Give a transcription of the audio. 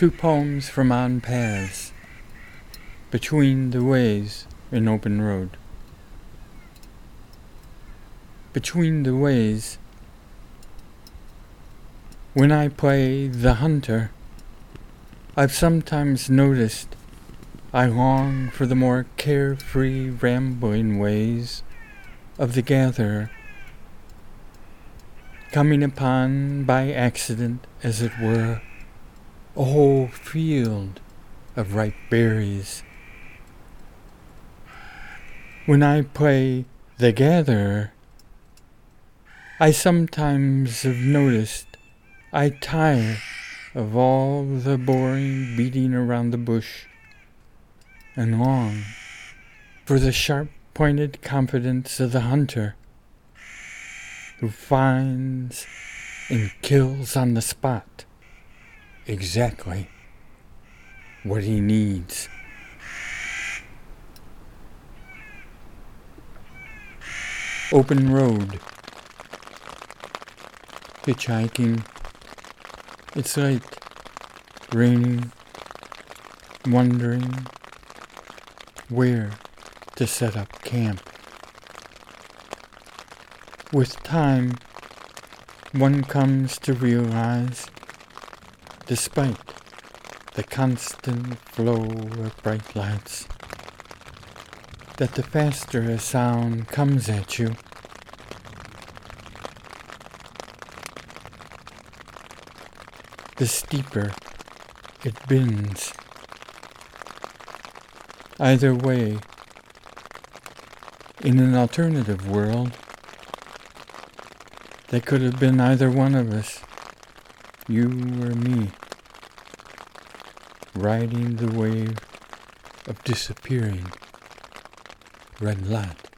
Two poems from on paths, between the ways in open road. Between the ways, when I play the hunter, I've sometimes noticed I long for the more carefree, rambling ways of the gatherer, coming upon by accident, as it were, a whole field of ripe berries. When I play the gatherer, I sometimes have noticed I tire of all the boring beating around the bush and long for the sharp pointed confidence of the hunter who finds and kills on the spot exactly what he needs. Open road. Hitchhiking. It's late. Raining. Wondering where to set up camp. With time, one comes to realize despite the constant flow of bright lights, that the faster a sound comes at you, the steeper it bends. Either way, in an alternative world, they could have been either one of us, you or me riding the wave of disappearing red light.